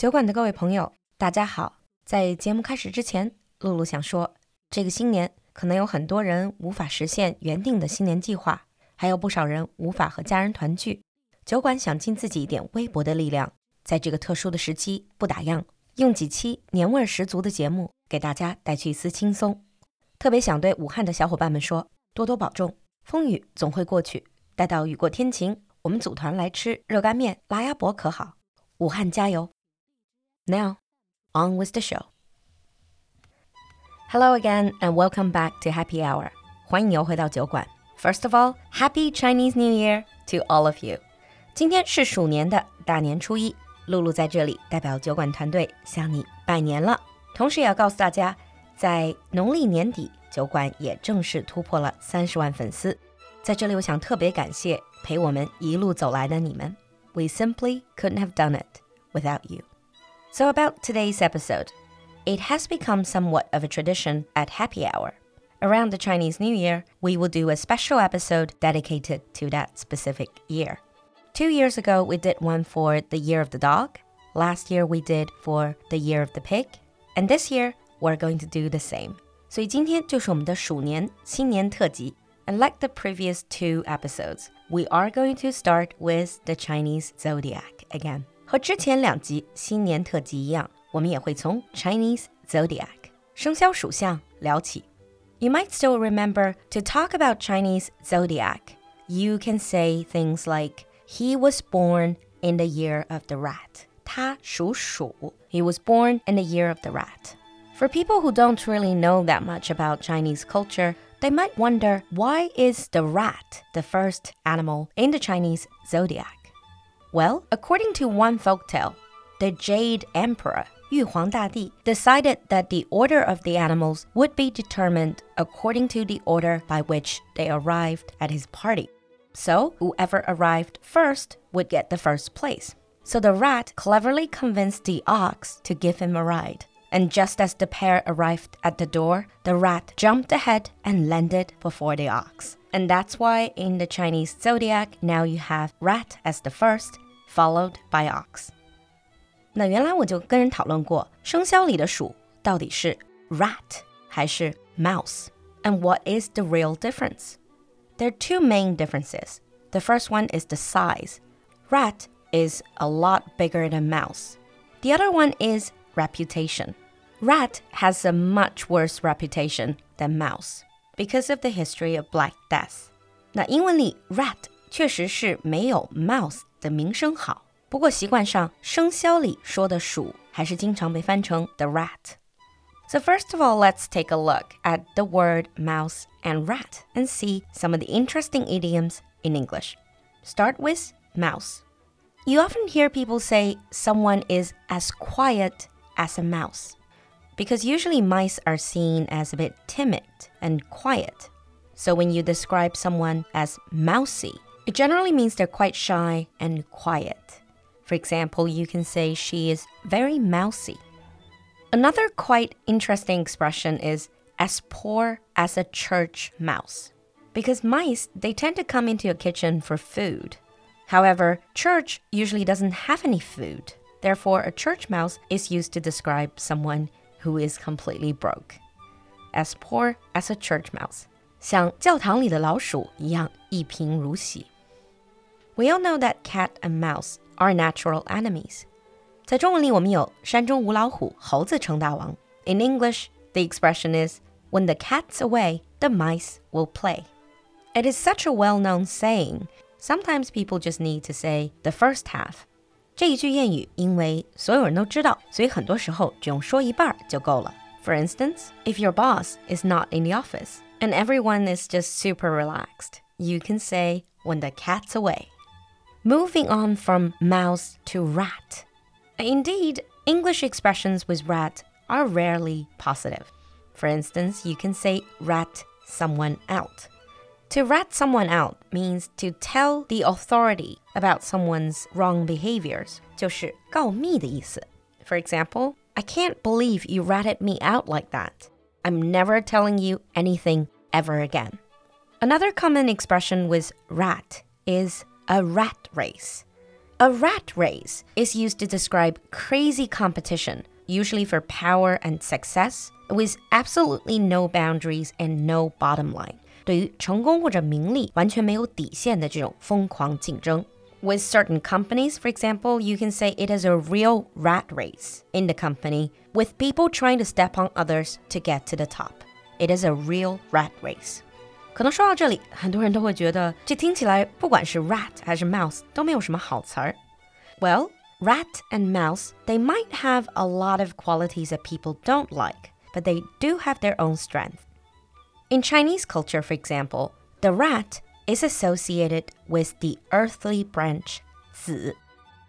酒馆的各位朋友，大家好！在节目开始之前，露露想说，这个新年可能有很多人无法实现原定的新年计划，还有不少人无法和家人团聚。酒馆想尽自己一点微薄的力量，在这个特殊的时期不打烊，用几期年味十足的节目给大家带去一丝轻松。特别想对武汉的小伙伴们说，多多保重，风雨总会过去。待到雨过天晴，我们组团来吃热干面、拉鸭脖，可好？武汉加油 ！Now, on with the show. Hello again and welcome back to Happy Hour. 欢迎又回到酒馆。First of all, Happy Chinese New Year to all of you. 今天是鼠年的大年初一，露露在这里代表酒馆团队向你拜年了。同时也要告诉大家，在农历年底，酒馆也正式突破了三十万粉丝。在这里，我想特别感谢陪我们一路走来的你们。We simply couldn't have done it without you. So, about today's episode, it has become somewhat of a tradition at happy hour. Around the Chinese New Year, we will do a special episode dedicated to that specific year. Two years ago, we did one for the Year of the Dog. Last year, we did for the Year of the Pig. And this year, we're going to do the same. 所以今天就是我们的鼠年新年特辑. And like the previous two episodes, we are going to start with the Chinese zodiac again. 和之前两集新年特辑一样，我们也会从 Chinese zodiac 生肖属相聊起。You might still remember to talk about Chinese zodiac. You can say things like he was born in the year of the rat. 他属鼠. He was born in the year of the rat. For people who don't really know that much about Chinese culture, they might wonder why is the rat the first animal in the Chinese zodiac? Well, according to one folktale, the Jade Emperor, Yu Huangdadi, decided that the order of the animals would be determined according to the order by which they arrived at his party. So, whoever arrived first would get the first place. So the rat cleverly convinced the ox to give him a ride. And just as the pair arrived at the door, the rat jumped ahead and landed before the ox. And that's why in the Chinese zodiac, now you have rat as the first, followed by ox. 那原来我就跟人讨论过，生肖里的鼠到底是 rat 还是 mouse, and what is the real difference? There are two main differences. The first one is the size. Rat is a lot bigger than mouse. The other one is reputation. Rat has a much worse reputation than mouse because of the history of Black Death. 那英文里 rat 确实是没有 mouse 的名声好，不过习惯上生肖里说的鼠还是经常被翻成 the rat。So first of all, let's take a look at the word mouse and rat and see some of the interesting idioms in English. Start with mouse. You often hear people say someone is as quiet as a mouse because usually mice are seen as a bit timid and quiet. So when you describe someone as mousy, it generally means they're quite shy and quiet. For example, you can say she is very mousy. Another quite interesting expression is as poor as a church mouse. Because mice, they tend to come into a kitchen for food. However, church usually doesn't have any food. Therefore, a church mouse is used to describe someone who is completely broke. As poor as a church mouse. 像教堂里的老鼠一样一贫如洗. We all know that cat and mouse are natural enemies. 在中文里，我们有山中无老虎，猴子称大王. In English, the expression is when the cat's away, the mice will play. It is such a well-known saying. Sometimes people just need to say the first half 这一句谚语，因为所有人都知道，所以很多时候只用说一半就够了。For instance, if your boss is not in the office and everyone is just super relaxed, you can say when the cat's away. Moving on from mouse to rat. Indeed, English expressions with rat are rarely positive. For instance, you can say rat someone out. To rat someone out means to tell the authority about someone's wrong behaviors, 就是告密的意思. For example, I can't believe you ratted me out like that. I'm never telling you anything ever again. Another common expression with rat is a rat race. A rat race is used to describe crazy competition, usually for power and success, with absolutely no boundaries and no bottom line. 对于成功或者名利完全没有底线的这种疯狂竞争。With certain companies, for example, you can say it is a real rat race in the company with people trying to step on others to get to the top. It is a real rat race. 可能说到这里，很多人都会觉得这听起来不管是 rat 还是 mouse 都没有什么好词儿。Well, rat and mouse, they might have a lot of qualities that people don't like, but they do have their own strength. In Chinese culture, for example, the rat is associated with the earthly branch 子。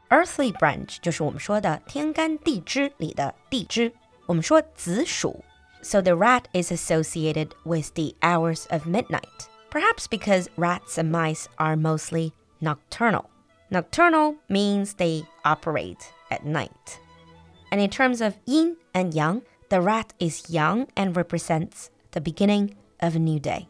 Earthly branch 就是我们说的天干地支里的地支，我们说子属。So the rat is associated with the hours of midnight, perhaps because rats and mice are mostly nocturnal. Nocturnal means they operate at night. And in terms of yin and yang, the rat is young and represents the beginning of a new day.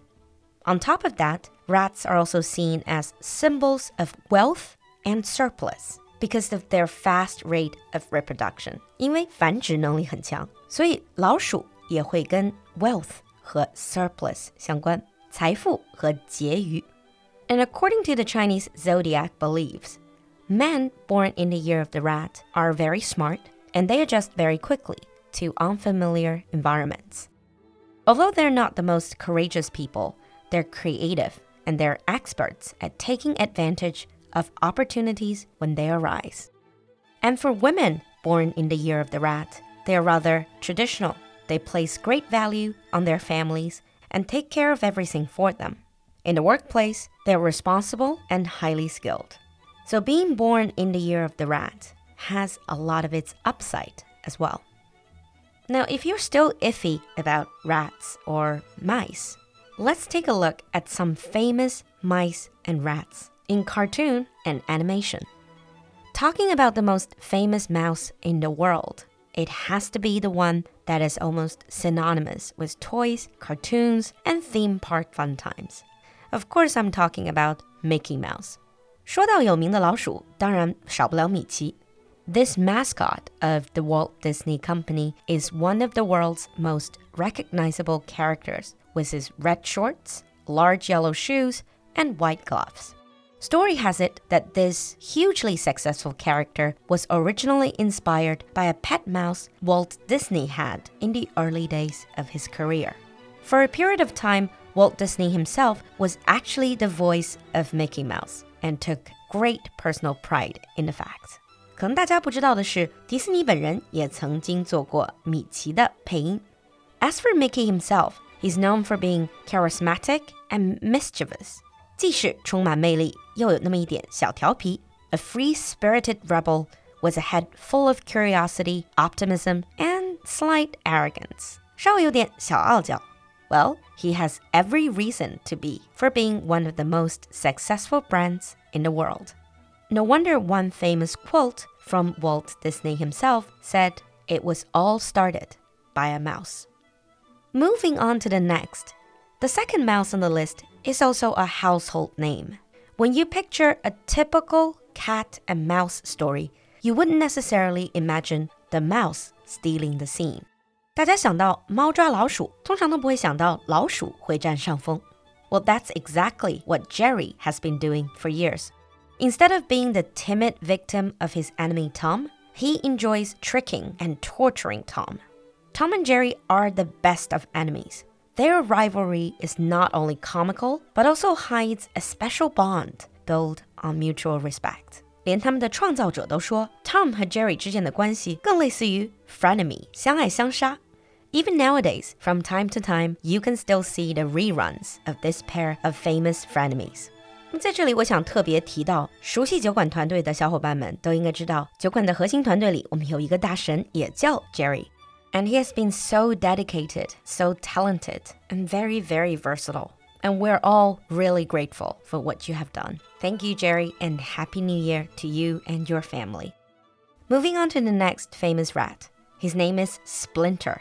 On top of that, rats are also seen as symbols of wealth and surplus because of their fast rate of reproduction. 因为繁殖能力很强，所以老鼠也会跟 wealth 和 surplus 相关，财富和结余。And according to the Chinese zodiac beliefs, men born in the year of the rat are very smart and they adjust very quickly to unfamiliar environments. Although they're not the most courageous people, they're creative and they're experts at taking advantage of opportunities when they arise. And for women born in the year of the rat, they are rather traditional. They place great value on their families and take care of everything for them. In the workplace, they're responsible and highly skilled. So being born in the year of the rat has a lot of its upside as well. Now, if you're still iffy about rats or mice, let's take a look at some famous mice and rats in cartoon and animation. Talking about the most famous mouse in the world, it has to be the one that is almost synonymous with toys, cartoons, and theme park fun times. Of course, I'm talking about Mickey Mouse. 说到有名的老鼠，当然少不了米奇。 This mascot of the Walt Disney Company is one of the world's most recognizable characters with his red shorts, large yellow shoes, and white gloves. Story has it that this hugely successful character was originally inspired by a pet mouse Walt Disney had in the early days of his career. For a period of time, Walt Disney himself was actually the voice of Mickey Mouse and took great personal pride in the fact. 可能大家不知道的是，迪士尼本人也曾经做过米奇的配音。As for Mickey himself, he's known for being charismatic and mischievous，既是充满魅力，又有那么一点小调皮。A free-spirited rebel with a head full of curiosity, optimism, and slight arrogance，稍微有点小傲娇。Well, he has every reason to be for being one of the most successful brands in the world. No wonder one famous quote from Walt Disney himself said it was all started by a mouse. Moving on to the next, the second mouse on the list is also a household name. When you picture a typical cat and mouse story, you wouldn't necessarily imagine the mouse stealing the scene. 大家想到猫抓老鼠，通常都不会想到老鼠会占上风。Well, that's exactly what Jerry has been doing for years. Instead of being the timid victim of his enemy Tom, he enjoys tricking and torturing Tom. Tom and Jerry are the best of enemies. Their rivalry is not only comical, but also hides a special bond built on mutual respect. 连他们的创造者都说，Tom 和 Jerry 之间的关系更类似于 frenemy，相爱相杀。Even nowadays, from time to time, you can still see the reruns of this pair of famous frenemies. 在这里，我想特别提到，熟悉酒馆团队的小伙伴们都应该知道，酒馆的核心团队里，我们有一个大神，也叫 Jerry。And he has been so dedicated, so talented, and very, very versatile. And we're all really grateful for what you have done. Thank you, Jerry, and Happy New Year to you and your family. Moving on to the next famous rat. His name is Splinter.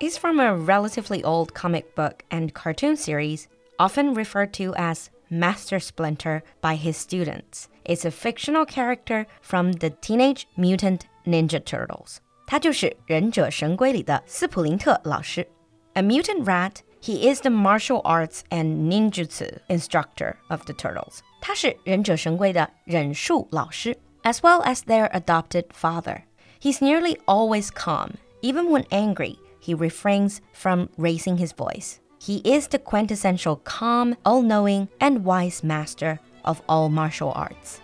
He's from a relatively old comic book and cartoon series, often referred to as Master Splinter by his students is a fictional character from the Teenage Mutant Ninja Turtles. 他就是忍者神龟里的斯普林特老师。A mutant rat, he is the martial arts and ninjutsu instructor of the turtles. 他是忍者神龟的忍术老师，as well as their adopted father. He's nearly always calm. Even when angry, he refrains from raising his voice. He is the quintessential calm, all knowing, and wise master of all martial arts.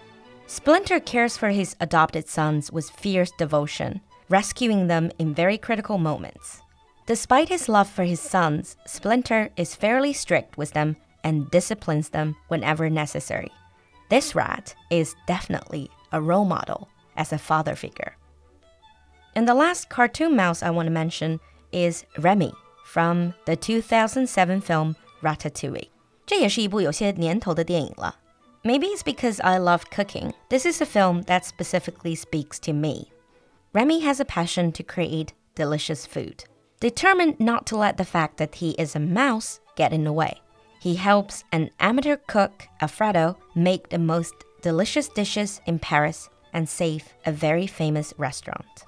Splinter cares for his adopted sons with fierce devotion, rescuing them in very critical moments. Despite his love for his sons, Splinter is fairly strict with them and disciplines them whenever necessary. This rat is definitely a role model as a father figure. And the last cartoon mouse I want to mention is Remy from the 2007 film Ratatouille. 这也是一部有些年头的电影了。Maybe it's because I love cooking. This is a film that specifically speaks to me. Remy has a passion to create delicious food. Determined not to let the fact that he is a mouse get in the way, he helps an amateur cook, Alfredo, make the most delicious dishes in Paris and save a very famous restaurant.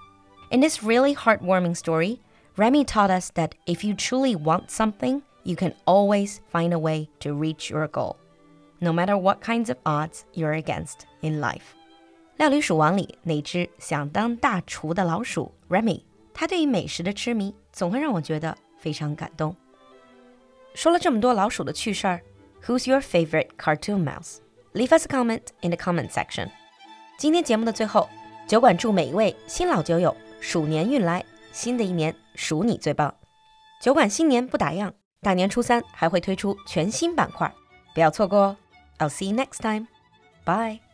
In this really heartwarming story, Remy taught us that if you truly want something, you can always find a way to reach your goal, no matter what kinds of odds you're against in life. 料理鼠王里那只想当大厨的老鼠 Remy，它对于美食的痴迷总会让我觉得非常感动。说了这么多老鼠的趣事儿，Who's your favorite cartoon mouse? Leave us a comment in the comment section. 今天节目的最后，酒馆祝每一位新老酒友鼠年运来， 新的一年数你最棒。酒馆新年不打烊，大年初三还会推出全新板块，不要错过哦。I'll see you next time. Bye.